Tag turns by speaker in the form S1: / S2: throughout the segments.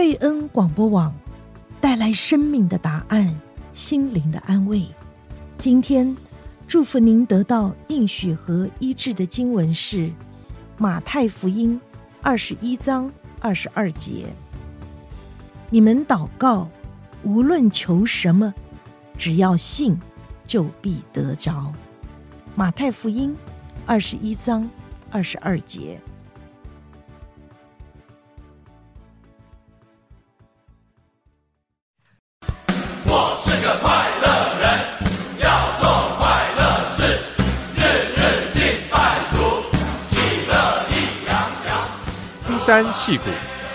S1: 贝恩广播网带来生命的答案，心灵的安慰。今天祝福您得到应许和医治的经文是马太福音二十一章二十二节。你们祷告，无论求什么，只要信，就必得着。马太福音二十一章二十二
S2: 节。山戏谷，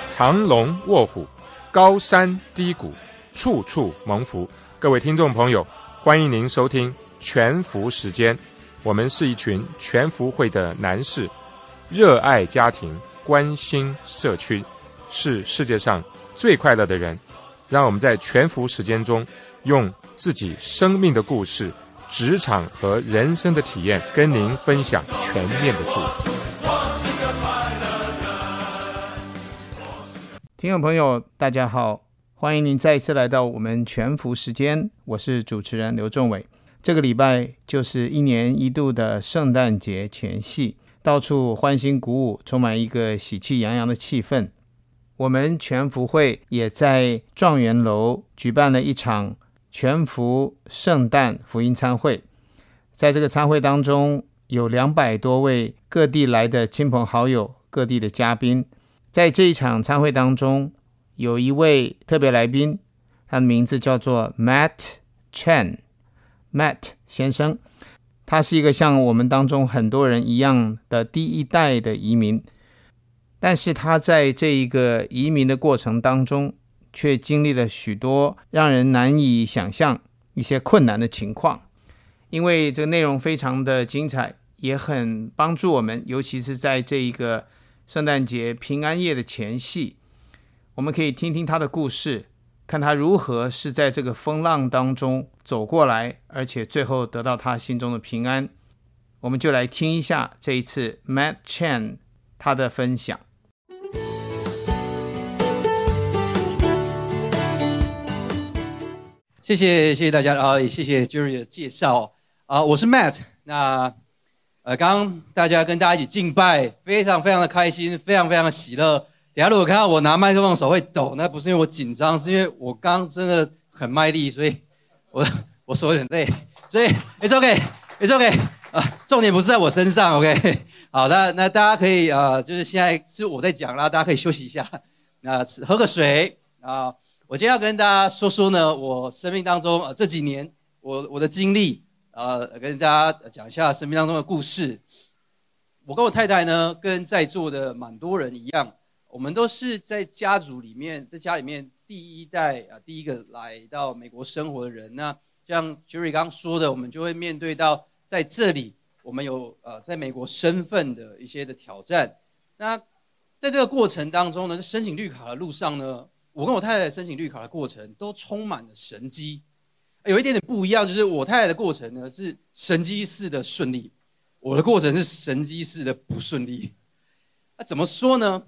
S2: 藏龙卧虎，高山低谷，处处蒙福。各位听众朋友，欢迎您收听全福时间。我们是一群全福会的男士，热爱家庭，关心社区，是世界上最快乐的人。让我们在全福时间中，用自己生命的故事、职场和人生的体验，跟您分享全面的祝福。
S3: 听众朋友，大家好，欢迎您再一次来到我们全福时间，我是主持人刘仲伟。这个礼拜就是一年一度的圣诞节前夕，到处欢欣鼓舞，充满一个喜气洋洋的气氛。我们全福会也在状元楼举办了一场全福圣诞福音餐会，在这个餐会当中，有两百多位各地来的亲朋好友、各地的嘉宾。在这一场餐会当中，有一位特别来宾，他的名字叫做 Matt Chen。Matt 先生，他是一个像我们当中很多人一样的第一代的移民，但是他在这一个移民的过程当中，却经历了许多让人难以想象一些困难的情况。因为这个内容非常的精彩，也很帮助我们，尤其是在这一个圣诞节平安夜的前夕，我们可以听听他的故事。看他如何是在这个风浪当中走过来，而且最后得到他心中的平安。我们就来听一下这一次 Matt Chen 他的分享。
S4: 谢谢谢谢大家啊，也谢谢 Jerry 的介绍啊，我是 Matt。那呃，刚大家跟大家一起敬拜，非常非常的开心，非常非常的喜乐。等下如果看到我拿麦克风手会抖，那不是因为我紧张，是因为我刚真的很卖力，所以我 我手有点累，所以 It's OK，It's OK 啊，重点不是在我身上，OK。好，那那大家可以啊，就是现在是我在讲啦，大家可以休息一下，那喝个水啊。我今天要跟大家说说呢，我生命当中啊这几年我我的经历啊，跟大家讲一下生命当中的故事。我跟我太太呢，跟在座的蛮多人一样。我们都是在家族里面，在家里面第一代啊，第一个来到美国生活的人。那像 Jerry 刚刚说的，我们就会面对到在这里，我们有呃在美国身份的一些的挑战。那在这个过程当中呢，申请绿卡的路上呢，我跟我太太申请绿卡的过程都充满了神机。有一点点不一样，就是我太太的过程呢是神机式的顺利，我的过程是神机式的不顺利。那怎么说呢？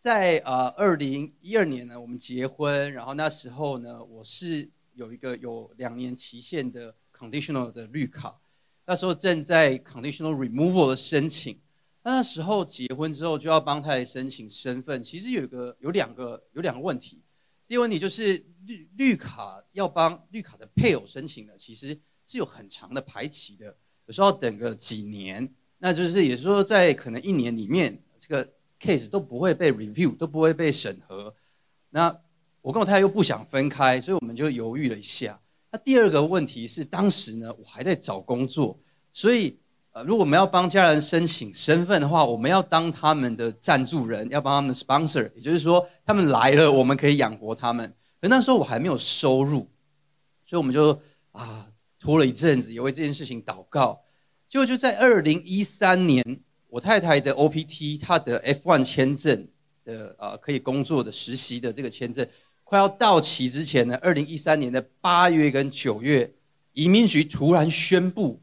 S4: 在呃二零一二年呢，我们结婚，然后那时候呢，我是有一个有两年期限的 conditional 的绿卡，那时候正在 conditional removal 的申请，那那时候结婚之后就要帮太太申请身份，其实有一个有两个有两个问题，第一个问题就是绿绿卡要帮绿卡的配偶申请的，其实是有很长的排期的，有时候等个几年，那就是也就是说在可能一年里面这个。case 都不会被 review，都不会被审核。那我跟我太太又不想分开，所以我们就犹豫了一下。那第二个问题是，当时呢我还在找工作，所以呃，如果我们要帮家人申请身份的话，我们要当他们的赞助人，要帮他们 sponsor，也就是说他们来了，我们可以养活他们。可那时候我还没有收入，所以我们就啊拖了一阵子，也为这件事情祷告。结果就在二零一三年。我太太的 OPT，她的 F1 签证的呃可以工作的实习的这个签证快要到期之前呢，二零一三年的八月跟九月，移民局突然宣布，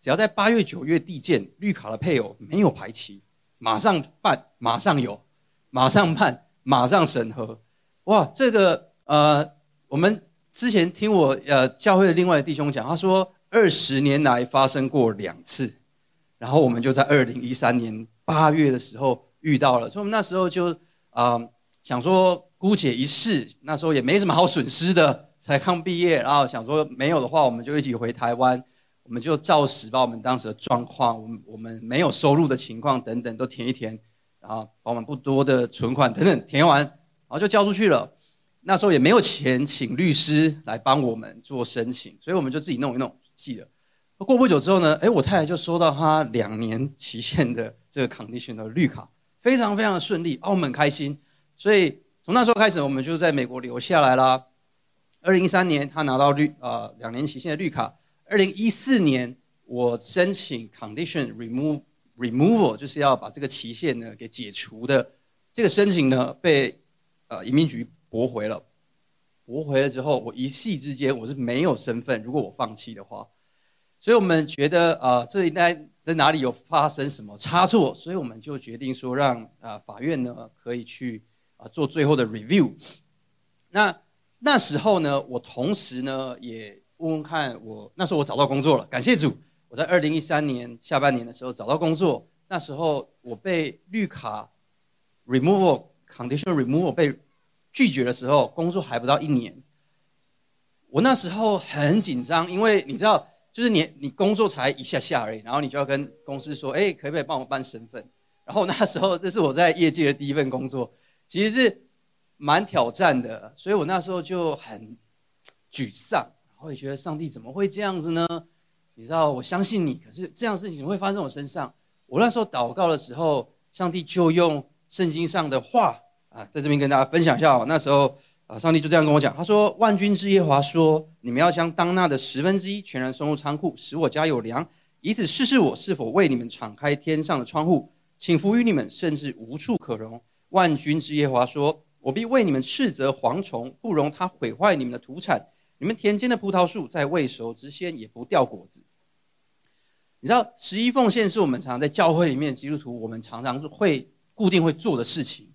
S4: 只要在八月九月递件绿卡的配偶没有排期，马上办，马上有，马上办，马上审核。哇，这个呃，我们之前听我呃教会的另外的弟兄讲，他说二十年来发生过两次，然后我们就在二零一三年八月的时候遇到了，所以我们那时候就啊、想说姑且一试，那时候也没什么好损失的，才刚毕业，然后想说没有的话，我们就一起回台湾，我们就照实把我们当时的状况，我们我们没有收入的情况等等都填一填，然后把我们不多的存款等等填完。然后就交出去了，那时候也没有钱请律师来帮我们做申请，所以我们就自己弄一弄，寄了。过不久之后呢，哎，我太太就收到她两年期限的这个 condition 的绿卡，非常非常的顺利，澳门开心。所以从那时候开始，我们就在美国留下来啦。二零一三年，她拿到绿呃两年期限的绿卡。二零一四年，我申请 condition remove removal，就是要把这个期限呢给解除的这个申请呢被。呃，移民局驳回了，驳回了之后，我一夕之间我是没有身份。如果我放弃的话，所以我们觉得啊、这应该在哪里有发生什么差错，所以我们就决定说让啊、法院呢可以去啊、做最后的 review。那那时候呢，我同时呢也问问看我那时候我找到工作了，感谢主，我在二零一三年下半年的时候找到工作。那时候我被绿卡 removal condition removal 被拒绝的时候，工作还不到一年。我那时候很紧张，因为你知道，就是你你工作才一下下而已，然后你就要跟公司说，哎，可不可以帮我办身份？然后那时候这是我在业界的第一份工作，其实是蛮挑战的，所以我那时候就很沮丧，我也觉得上帝怎么会这样子呢？你知道，我相信你，可是这样事情会发生我身上？我那时候祷告的时候，上帝就用。圣经上的话啊，在这边跟大家分享一下。那时候啊，上帝就这样跟我讲，他说：“万军之耶华说，你们要将当纳的十分之一全然送入仓库，使我家有粮，以此试试我是否为你们敞开天上的窗户，倾福于你们，甚至无处可容。万军之耶华说，我必为你们斥责蝗虫，不容它毁坏你们的土产。你们田间的葡萄树在未熟之先也不掉果子。”你知道，十一奉献是我们常常在教会里面基督徒，我们常常会。固定会做的事情，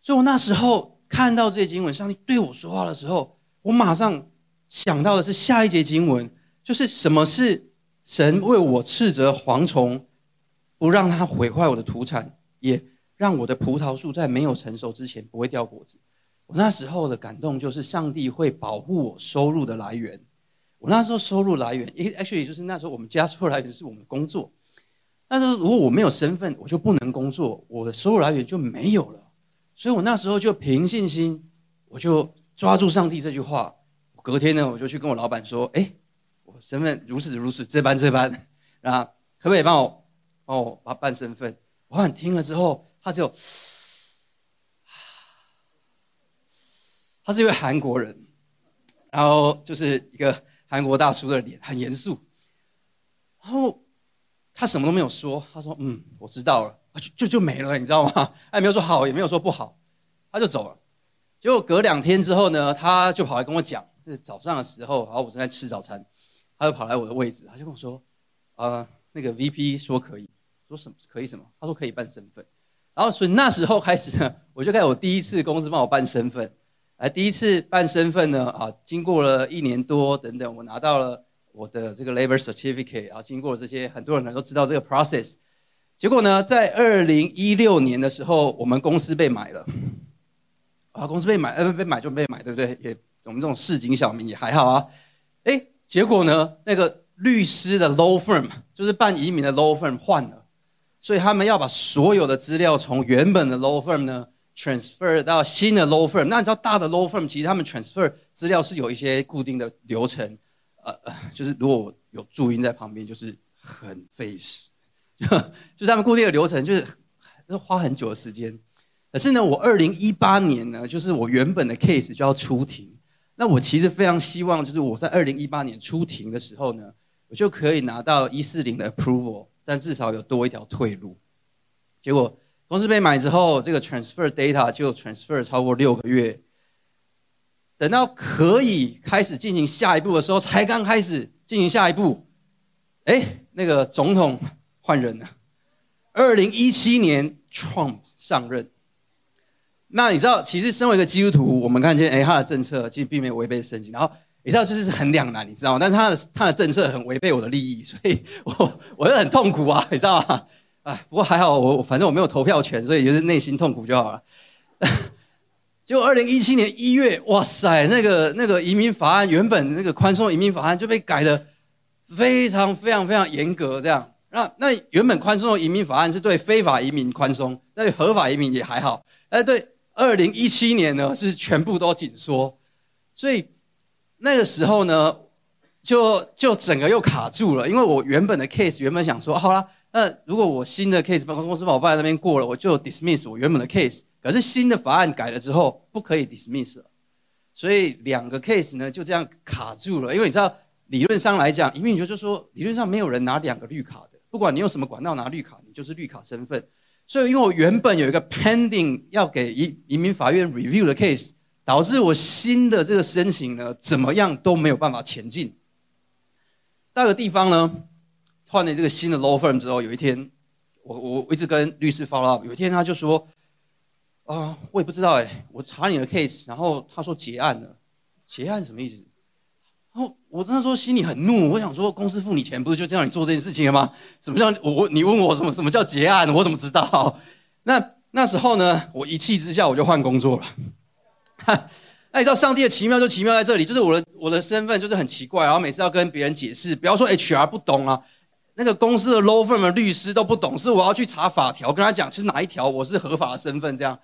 S4: 所以我那时候看到这些经文，上帝对我说话的时候，我马上想到的是下一节经文，就是什么是神为我斥责蝗虫，不让它毁坏我的土产，也让我的葡萄树在没有成熟之前不会掉果子。我那时候的感动就是上帝会保护我收入的来源。我那时候收入来源因，actually 就是那时候我们家收入来源是我们工作。但是如果我没有身份，我就不能工作，我的收入来源就没有了。所以我那时候就凭信心，我就抓住上帝这句话。隔天呢，我就去跟我老板说：“哎，我身份如此如此，这般这般，啊，可不可以帮我帮我办办身份？”老板听了之后，他就，他是一位韩国人，然后就是一个韩国大叔的脸，很严肃，然后。他什么都没有说，他说：“嗯，我知道了。”就就就没了，你知道吗？他 也没有说好，也没有说不好，他就走了。结果隔两天之后呢，他就跑来跟我讲，就是早上的时候，然后我正在吃早餐，他就跑来我的位置，他就跟我说：“呃，那个 VP 说可以，说什么可以什么？他说可以办身份。”然后所以那时候开始呢，我就开始我第一次公司帮我办身份，哎，第一次办身份呢，啊，经过了一年多等等，我拿到了。我的这个 labor certificate 啊，经过这些，很多人都知道这个 process。结果呢，在二零一六年的时候，我们公司被买了。啊，公司被买，呃，被买就被买，对不对？也我们这种市井小民也还好啊。哎，结果呢，那个律师的 law firm 就是办移民的 law firm 换了，所以他们要把所有的资料从原本的 law firm 呢 transfer 到新的 law firm。那你知道大的 law firm 其实他们 transfer 资料是有一些固定的流程。呃，就是如果有注音在旁边，就是很费时，就是他们固定的流程，就是花很久的时间。可是呢，我二零一八年呢，就是我原本的 case 就要出庭，那我其实非常希望，就是我在二零一八年出庭的时候呢，我就可以拿到一四零的 approval，但至少有多一条退路。结果公司被买之后，这个 transfer data 就 transfer 超过六个月。等到可以开始进行下一步的时候，才刚开始进行下一步，哎，那个总统换人了。二零一七年，Trump 上任，那你知道，其实身为一个基督徒，我们看见，哎，他的政策其实并没有违背圣经。然后你知道，这是很两难，你知道吗？但是他的他的政策很违背我的利益，所以我我就很痛苦啊，你知道吗？哎，不过还好，我反正我没有投票权，所以就是内心痛苦就好了。结果二零一七年一月，哇塞，那个那个移民法案原本那个宽松移民法案就被改得非常非常非常严格，这样。那那原本宽松的移民法案是对非法移民宽松，对合法移民也还好。哎，对，二零一七年呢是全部都紧缩，所以那个时候呢，就就整个又卡住了。因为我原本的 case 原本想说，好啦，那如果我新的 case 办公司把我放在那边过了，我就 dismiss 我原本的 case。可是新的法案改了之后，不可以 dismiss 了，所以两个 case 呢就这样卡住了。因为你知道，理论上来讲，移民局就说，理论上没有人拿两个绿卡的。不管你用什么管道拿绿卡，你就是绿卡身份。所以，因为我原本有一个 pending 要给移移民法院 review 的 case，导致我新的这个申请呢，怎么样都没有办法前进。到个地方呢，换了这个新的 law firm 之后，有一天，我我一直跟律师 follow up，有一天他就说，啊、我也不知道哎，我查你的 case，然后他说结案了，结案什么意思？然后我那时候心里很怒，我想说，公司付你钱不是就这样你做这件事情了吗？什么叫我？你问我什么？什么叫结案？我怎么知道？那那时候呢，我一气之下我就换工作了。那你知道上帝的奇妙就奇妙在这里，就是我的我的身份就是很奇怪，然后每次要跟别人解释，不要说 HR 不懂啊，那个公司的 law firm 的律师都不懂，是我要去查法条，跟他讲是哪一条我是合法的身份这样。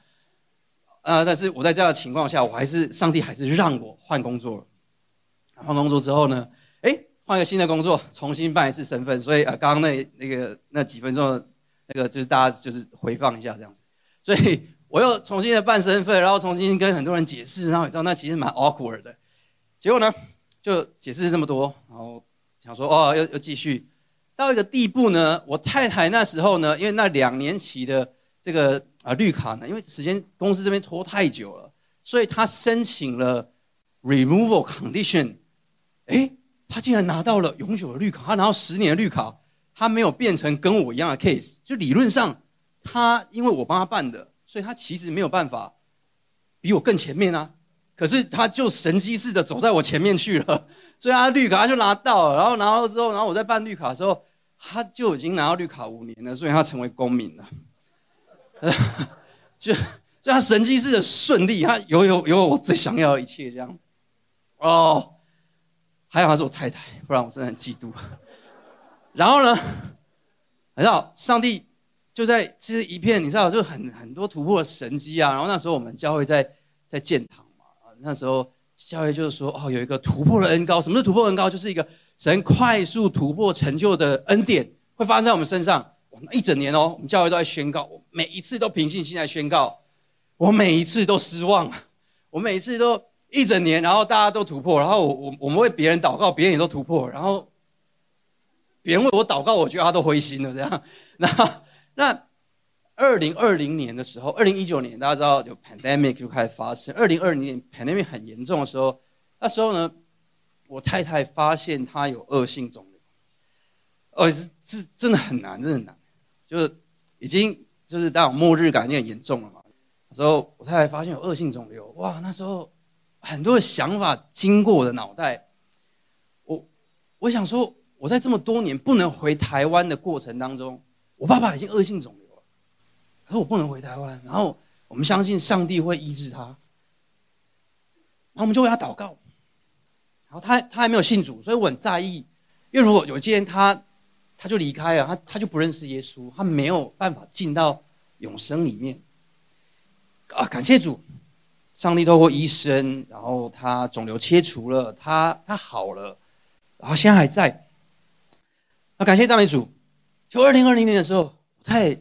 S4: 啊、呃，但是我在这样的情况下，我还是上帝还是让我换工作了。换工作之后呢，哎，换个新的工作，重新办一次身份，所以啊，刚刚那那个那几分钟，那个就是大家就是回放一下这样子，所以我又重新的办身份，然后重新跟很多人解释，然后你知道那其实蛮 awkward 的，结果呢，就解释这么多，然后想说哦，又又继续到一个地步呢，我太太那时候呢，因为那两年期的这个啊绿卡呢，因为时间公司这边拖太久了，所以她申请了 removal condition。哎，他竟然拿到了永久的绿卡，他拿到十年的绿卡，他没有变成跟我一样的 case。就理论上，他因为我帮他办的，所以他其实没有办法比我更前面啊。可是他就神机似的走在我前面去了，所以他绿卡就拿到了。然后拿到之后，然后我在办绿卡的时候，他就已经拿到绿卡五年了，所以他成为公民了。就就他神迹似的顺利，他有有有我最想要的一切这样。哦。还好她是我太太，不然我真的很嫉妒。然后呢，你知道上帝就在其实一片，你知道就很很多突破神迹啊。然后那时候我们教会在在建堂嘛，那时候教会就是说哦，有一个突破的恩高。什么是突破恩高？就是一个神快速突破成就的恩典会发生在我们身上。我们一整年哦，我们教会都在宣告，我每一次都平信心来宣告，我每一次都失望，我每一次都。一整年，然后大家都突破，然后我我我们为别人祷告，别人也都突破，然后别人为我祷告，我觉得他都灰心了这样。那那二零二零年的时候，二零一九年大家知道有 pandemic 就开始发生，二零二零年 pandemic 很严重的时候，那时候呢，我太太发现她有恶性肿瘤，呃，这这真的很难，真的很难，就是已经就是那种末日感已经很严重了嘛。那时候我太太发现有恶性肿瘤，哇，那时候。很多的想法经过我的脑袋，我我想说，我在这么多年不能回台湾的过程当中，我爸爸已经恶性肿瘤，可是我不能回台湾。然后我们相信上帝会医治他，然后我们就为他祷告。然后他他还没有信主，所以我很在意，因为如果有一天他他就离开了，他他就不认识耶稣，他没有办法进到永生里面。啊，感谢主。上帝透过医生，然后他肿瘤切除了，他他好了，然后现在还在。啊感谢赞美主。就二零二零年的时候，太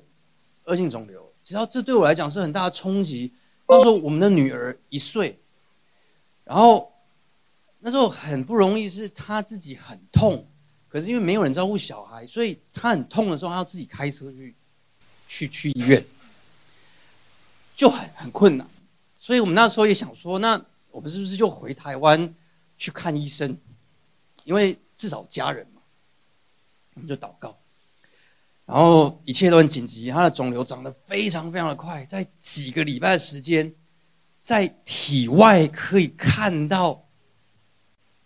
S4: 恶性肿瘤，只要这对我来讲是很大的冲击。那时候我们的女儿一岁，然后那时候很不容易，是她自己很痛，可是因为没有人照顾小孩，所以她很痛的时候，她要自己开车去去去医院，就很很困难。所以我们那时候也想说，那我们是不是就回台湾去看医生？因为至少家人嘛，我们就祷告。然后一切都很紧急，他的肿瘤长得非常非常的快，在几个礼拜的时间，在体外可以看到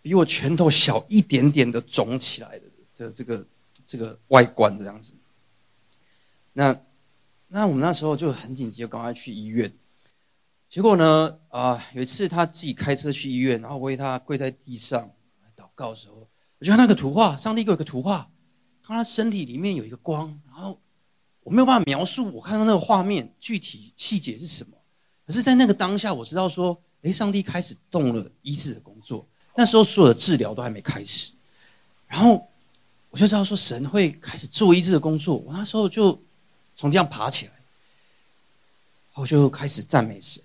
S4: 比我拳头小一点点的肿起来的的这个这个外观这样子。那那我们那时候就很紧急，就赶快去医院。结果呢，啊、有一次他自己开车去医院，然后我为他跪在地上祷告的时候，我就看那个图画，上帝给我一个图画。他身体里面有一个光，然后我没有办法描述我看到那个画面具体细节是什么，可是，在那个当下，我知道说，诶，上帝开始动了医治的工作。那时候所有的治疗都还没开始，然后我就知道说，神会开始做医治的工作。我那时候就从这样爬起来，我就开始赞美神。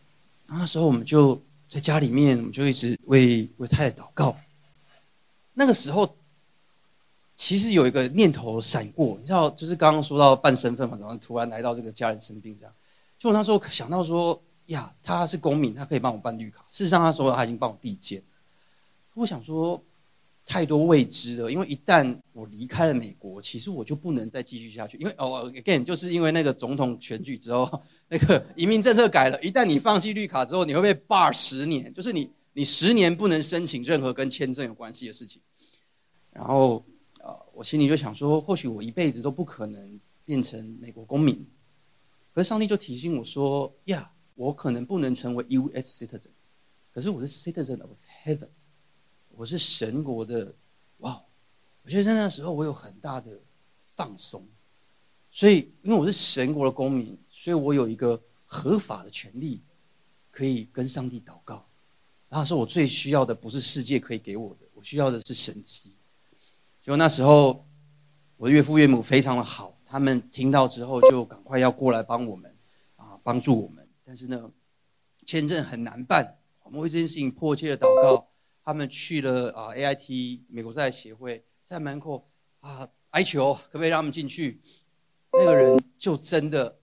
S4: 然后那时候我们就在家里面，我们就一直为为太太祷告。那个时候。其实有一个念头闪过，你知道，就是刚刚说到办身份嘛，然后突然来到这个家人生病这样，就我那时候想到说，呀，他是公民，他可以帮我办绿卡。事实上，那时候他已经帮我递件。我想说，太多未知了，因为一旦我离开了美国，其实我就不能再继续下去，因为哦，again，就是因为那个总统选举之后，那个移民政策改了，一旦你放弃绿卡之后，你会被 bar 十年，就是你你十年不能申请任何跟签证有关系的事情，然后。我心里就想说，或许我一辈子都不可能变成美国公民。可是上帝就提醒我说：“呀，我可能不能成为 U.S. citizen，可是我是 citizen of heaven，我是神国的。”哇，我觉得在那时候我有很大的放松。所以，因为我是神国的公民，所以我有一个合法的权利，可以跟上帝祷告。然后说，我最需要的不是世界可以给我的，我需要的是神迹。就那时候，我的岳父岳母非常的好，他们听到之后就赶快要过来帮我们，啊，帮助我们。但是呢，签证很难办，我们为这件事情迫切的祷告。他们去了啊，AIT 美国在协会，在门口啊哀求，可不可以让他们进去？那个人就真的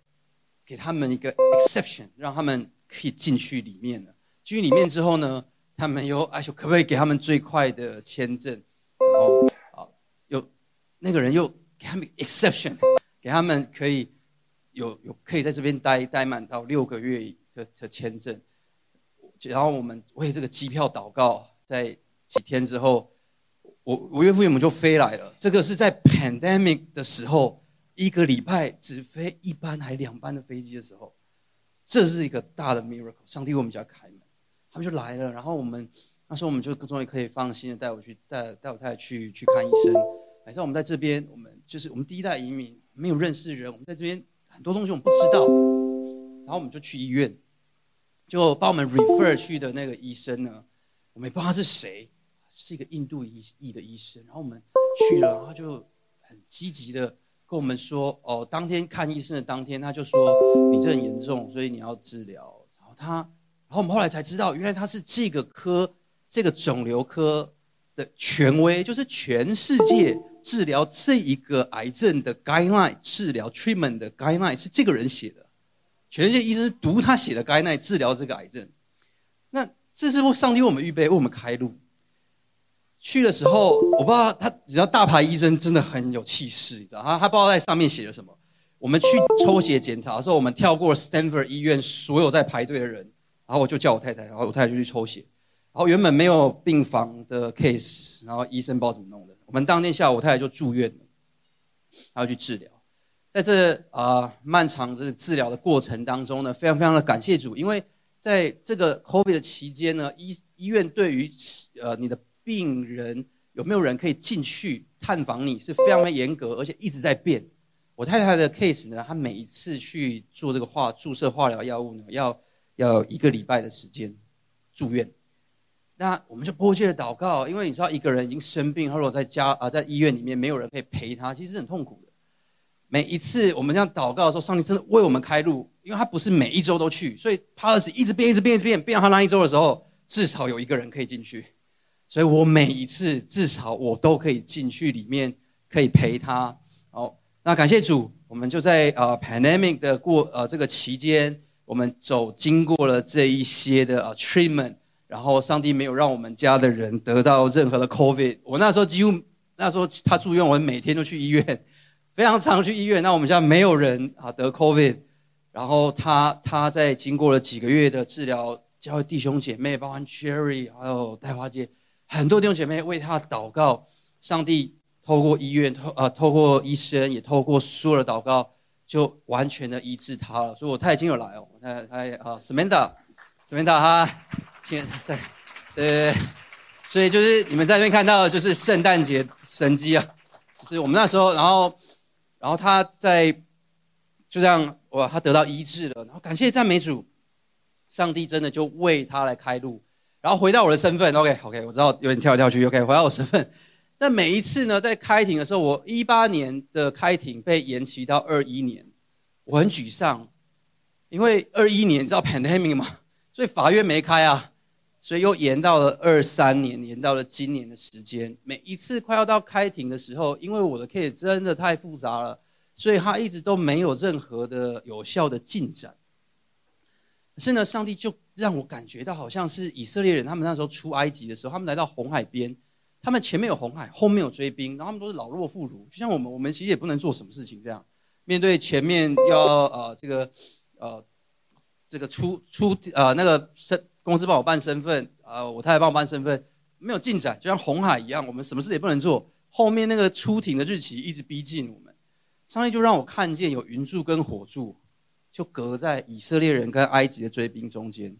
S4: 给他们一个 exception，让他们可以进去里面了。进去里面之后呢，他们又哀求，可不可以给他们最快的签证？那个人又给他们 exception，给他们可以有有可以在这边待待满到六个月的的签证，然后我们为这个机票祷告，在几天之后，我我岳父岳母就飞来了。这个是在 pandemic 的时候，一个礼拜只飞一班还两班的飞机的时候，这是一个大的 miracle。上帝为我们家开门，他们就来了。然后我们那时候我们就终于可以放心的带我去带带我太太去去看医生。反正我们在这边，我们就是我们第一代移民，没有认识人。我们在这边很多东西我们不知道，然后我们就去医院，就把我们 refer 去的那个医生呢，我们也不知道他是谁，是一个印度裔裔的医生。然后我们去了，然后他就很积极的跟我们说，哦，当天看医生的当天，他就说你这很严重，所以你要治疗。然后他，然后我们后来才知道，原来他是这个科，这个肿瘤科的权威，就是全世界。治疗这一个癌症的 guideline，治疗 treatment 的 guideline 是这个人写的，全世界医生读他写的 guideline 治疗这个癌症。那这是上帝为我们预备，为我们开路。去的时候，我不知道他，你知道大牌医生真的很有气势，你知道他他不知道在上面写了什么。我们去抽血检查的时候，我们跳过 Stanford 医院所有在排队的人，然后我就叫我太太，然后我太太就去抽血。然后原本没有病房的 case，然后医生不知道怎么弄。我们当天下午，我太太就住院了，然后去治疗。在这啊、漫长这治疗的过程当中呢，非常非常的感谢主，因为在这个 COVID 的期间呢，医医院对于呃你的病人有没有人可以进去探访你是非常的严格，而且一直在变。我太太的 case 呢，她每一次去做这个化注射化疗药物呢，要要一个礼拜的时间住院。那我们就迫切的祷告，因为你知道一个人已经生病，或者在家啊，在医院里面没有人可以陪他，其实是很痛苦的。每一次我们这样祷告的时候，上帝真的为我们开路，因为他不是每一周都去，所以 policy 一直变，一直变，一直变，变到他那一周的时候，至少有一个人可以进去。所以我每一次至少我都可以进去里面，可以陪他。好，那感谢主，我们就在呃 pandemic 的过呃这个期间，我们走经过了这一些的呃 treatment。然后上帝没有让我们家的人得到任何的 COVID。我那时候几乎那时候他住院，我每天都去医院。非常常去医院。那我们家没有人啊得 COVID，然后他他在经过了几个月的治疗，教会弟兄姐妹，包括 Jerry 还有戴华姐，很多弟兄姐妹为他祷告，上帝透过医院透啊透过医生，也透过所有的祷告，就完全的医治他了。所以我太太已经有来哦，我太太啊 Samantha，Samantha 哈，现在在呃。所以就是你们在这边看到的就是圣诞节神迹啊，就是我们那时候，然后，然后他在就这样哇，他得到医治了，然后感谢赞美主，上帝真的就为他来开路，然后回到我的身份，OK OK，我知道有点跳来跳去，OK，回到我身份。但每一次呢，在开庭的时候，我一八年的开庭被延期到二一年，我很沮丧，因为二一年你知道 pandemic 吗？所以法院没开啊。所以又延到了二三年，延到了今年的时间。每一次快要到开庭的时候，因为我的 case 真的太复杂了，所以他一直都没有任何的有效的进展。可是呢，上帝就让我感觉到，好像是以色列人他们那时候出埃及的时候，他们来到红海边，他们前面有红海，后面有追兵，然后他们都是老弱妇孺，就像我们，我们其实也不能做什么事情这样。面对前面要呃这个呃这个出出呃那个身。公司帮我办身份，啊，我太太帮我办身份，没有进展，就像红海一样，我们什么事也不能做。后面那个出庭的日期一直逼近我们，上帝就让我看见有云柱跟火柱，就隔在以色列人跟埃及的追兵中间。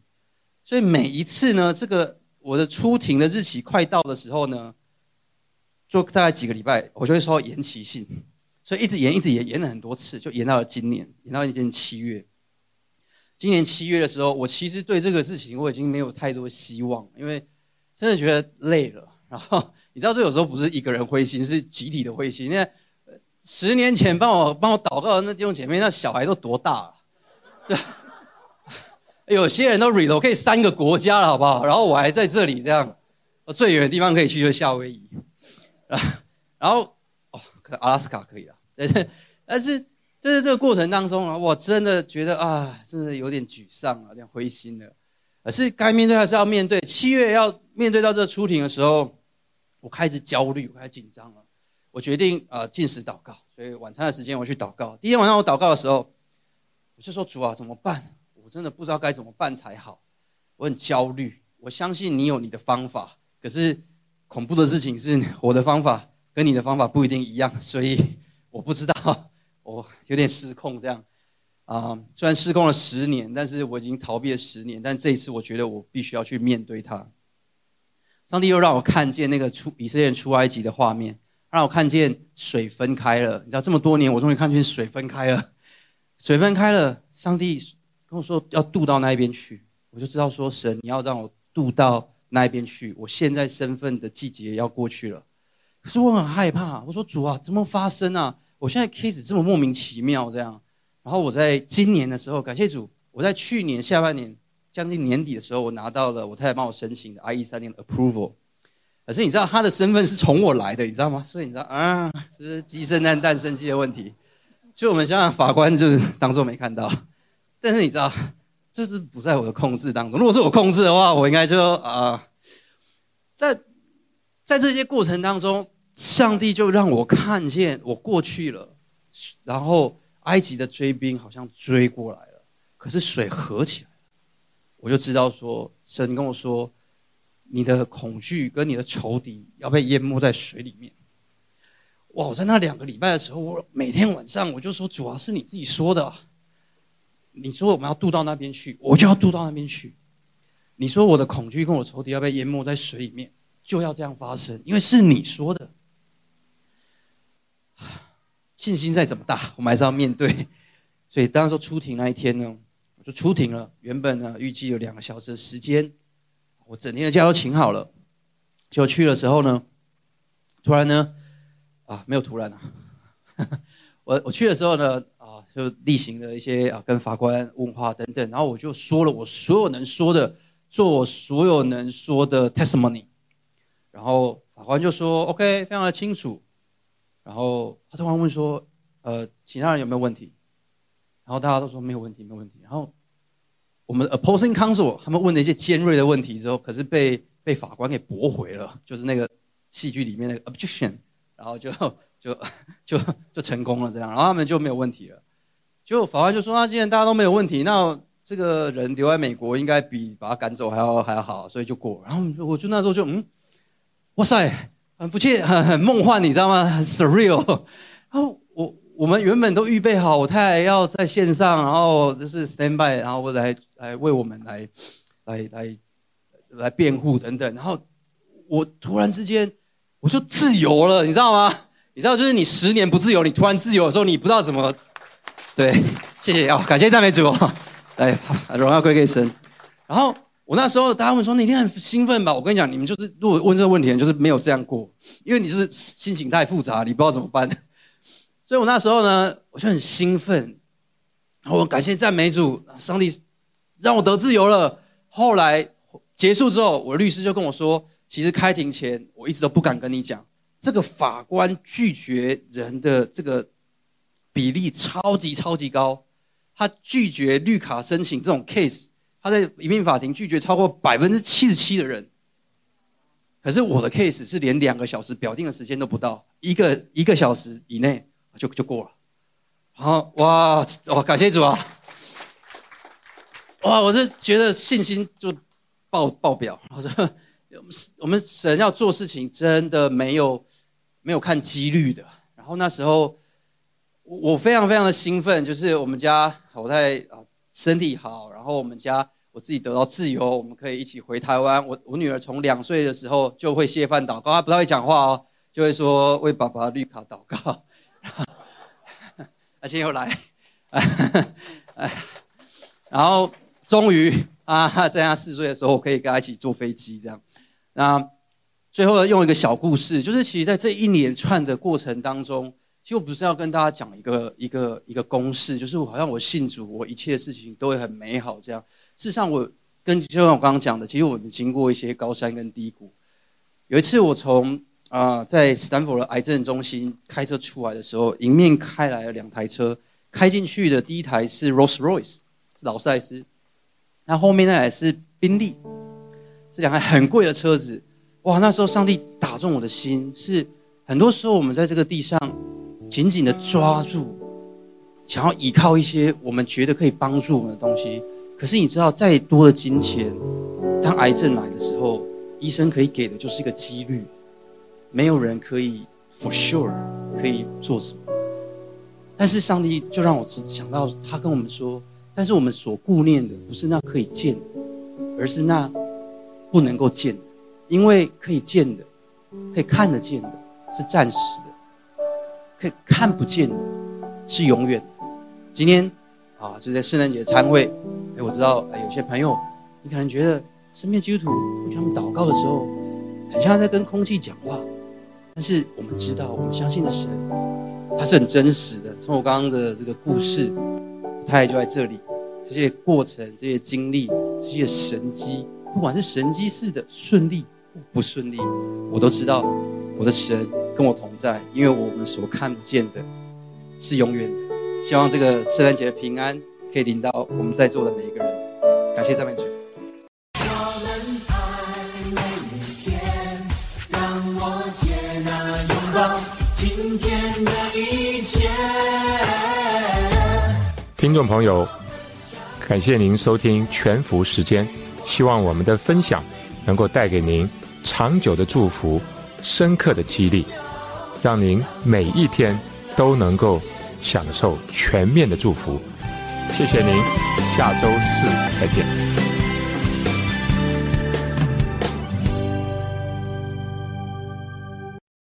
S4: 所以每一次呢，这个我的出庭的日期快到的时候呢，就大概几个礼拜，我就会收到延期信，所以一直延，一直延，延了很多次，就延到了今年，延到今年七月。今年七月的时候，我其实对这个事情我已经没有太多希望，因为 真的觉得累了。然后你知道，这有时候不是一个人灰心，是集体的灰心。因为十年前帮我帮我祷告的那弟兄姐妹，那小孩都多大了？有些人都 relocate 三个国家了，好不好？然后我还在这里这样，我最远的地方可以去就是夏威夷，然后哦，可能阿拉斯加可以了，但 是但是。在这个过程当中啊，我真的觉得啊，真的有点沮丧啊，有点灰心了。可是该面对还是要面对。七月要面对到这个出庭的时候，我开始焦虑，我开始紧张了。我决定啊，禁食祷告。所以晚餐的时间我去祷告。第一天晚上我祷告的时候，我就说主啊，怎么办？我真的不知道该怎么办才好。我很焦虑。我相信你有你的方法，可是恐怖的事情是，我的方法跟你的方法不一定一样，所以我不知道。我有点失控，这样啊，虽然失控了十年，但是我已经逃避了十年。但这一次，我觉得我必须要去面对它。上帝又让我看见那个出以色列人出埃及的画面，让我看见水分开了。你知道，这么多年，我终于看见水分开了，水分开了。上帝跟我说要渡到那一边去，我就知道说神，你要让我渡到那一边去。我现在身份的季节要过去了，可是我很害怕。我说主啊，怎么发生啊？我现在 case 这么莫名其妙这样，然后我在今年的时候，感谢主，我在去年下半年将近年底的时候，我拿到了我太太帮我申请的 I E 30的 approval，可是你知道他的身份是从我来的，你知道吗？所以你知道啊，这是鸡生蛋蛋生鸡的问题，所以我们想想法官就是当做没看到，但是你知道这是不在我的控制当中，如果是我控制的话，我应该就啊，但在这些过程当中。上帝就让我看见我过去了，然后埃及的追兵好像追过来了，可是水合起来，我就知道说，神跟我说，你的恐惧跟你的仇敌要被淹没在水里面。哇！我在那两个礼拜的时候，我每天晚上我就说，主要是你自己说的，你说我们要渡到那边去，我就要渡到那边去。你说我的恐惧跟我仇敌要被淹没在水里面，就要这样发生，因为是你说的。信心再怎么大，我们还是要面对。所以当时出庭那一天呢，我就出庭了。原本呢，预计有两个小时的时间，我整天的假都请好了。就去的时候呢，突然呢，啊，没有突然啊，我我去的时候呢，啊，就例行的一些啊，跟法官问话等等，然后我就说了我所有能说的，做我所有能说的 testimony。然后法官就说：“OK，非常的清楚。”然后他突然问说：“呃，其他人有没有问题？”然后大家都说没有问题，没有问题。然后我们 opposing counsel 他们问了一些尖锐的问题之后，可是被被法官给驳回了，就是那个戏剧里面那个 objection，然后就就就就成功了这样，然后他们就没有问题了。就法官就说：“那既然大家都没有问题，那这个人留在美国应该比把他赶走还要还要好，所以就过。”然后我就那时候就嗯，哇塞，很不切，很 很梦幻，你知道吗？很 surreal。然后我我们原本都预备好，我太太要在线上，然后就是 stand by，然后来来为我们来来来来辩护等等。然后我突然之间我就自由了，你知道吗？你知道，就是你十年不自由，你突然自由的时候，你不知道怎么。对，谢谢哦，感谢赞美主，来，荣耀归给神。然后我那时候大家问说，你一定很兴奋吧？我跟你讲，你们就是如果问这个问题，就是没有这样过，因为你是心情太复杂，你不知道怎么办。所以我那时候呢，我就很兴奋，然后我感谢赞美主，上帝让我得自由了。后来结束之后，我的律师就跟我说，其实开庭前我一直都不敢跟你讲，这个法官拒绝人的这个。比例超级超级高，他拒绝绿卡申请这种 case，他在移民法庭拒绝超过百分之七十七的人。可是我的 case 是连两个小时表定的时间都不到，一个一个小时以内就就过了。然后哇哇，感谢主啊！哇，我是觉得信心就爆爆表。我说我们神要做事情真的没有没有看几率的。然后那时候。我非常非常的兴奋，就是我们家我在啊身体好，然后我们家我自己得到自由，我们可以一起回台湾。我我女儿从两岁的时候就会谢饭祷告，她不太会讲话哦，就会说为爸爸绿卡祷告，而且又来，然后终于啊在她四岁的时候，我可以跟她一起坐飞机这样。那最后用一个小故事，就是其实在这一连串的过程当中。就不是要跟大家讲一个一个一个公式，就是我好像我信主，我一切事情都会很美好这样。事实上，我跟就像我刚刚讲的，其实我们经过一些高山跟低谷。有一次，我从啊在斯坦福的癌症中心开车出来的时候，迎面开来了两台车，开进去的第一台是 Rolls Royce，是劳斯莱斯，那后面那台是宾利，是两台很贵的车子。哇，那时候上帝打中我的心，是很多时候我们在这个地上。紧紧的抓住，想要依靠一些我们觉得可以帮助我们的东西。可是你知道，再多的金钱，当癌症来的时候，医生可以给的就是一个几率，没有人可以 for sure 可以做什么。但是上帝就让我想到，他跟我们说，但是我们所顾念的不是那可以见的，而是那不能够见的，因为可以见的、可以看得见的是暂时的。可以看不见的，是永远。今天啊，就在圣诞节的餐会，哎，我知道，哎，有些朋友，你可能觉得身边基督徒跟他们祷告的时候，很像在跟空气讲话。但是我们知道，我们相信的神，他是很真实的。从我刚刚的这个故事，他也就在这里，这些过程、这些经历、这些神迹，不管是神迹似的顺利或不顺利，我都知道我的神。跟我同在，因为我们所看不见的，是永远的。希望这个圣诞节的平安可以临到我们在座的每一个人。感谢赞美主。
S2: 听众朋友，感谢您收听全福时间。希望我们的分享能够带给您长久的祝福、深刻的激励。让您每一天都能够享受全面的祝福，谢谢您，下周四再见。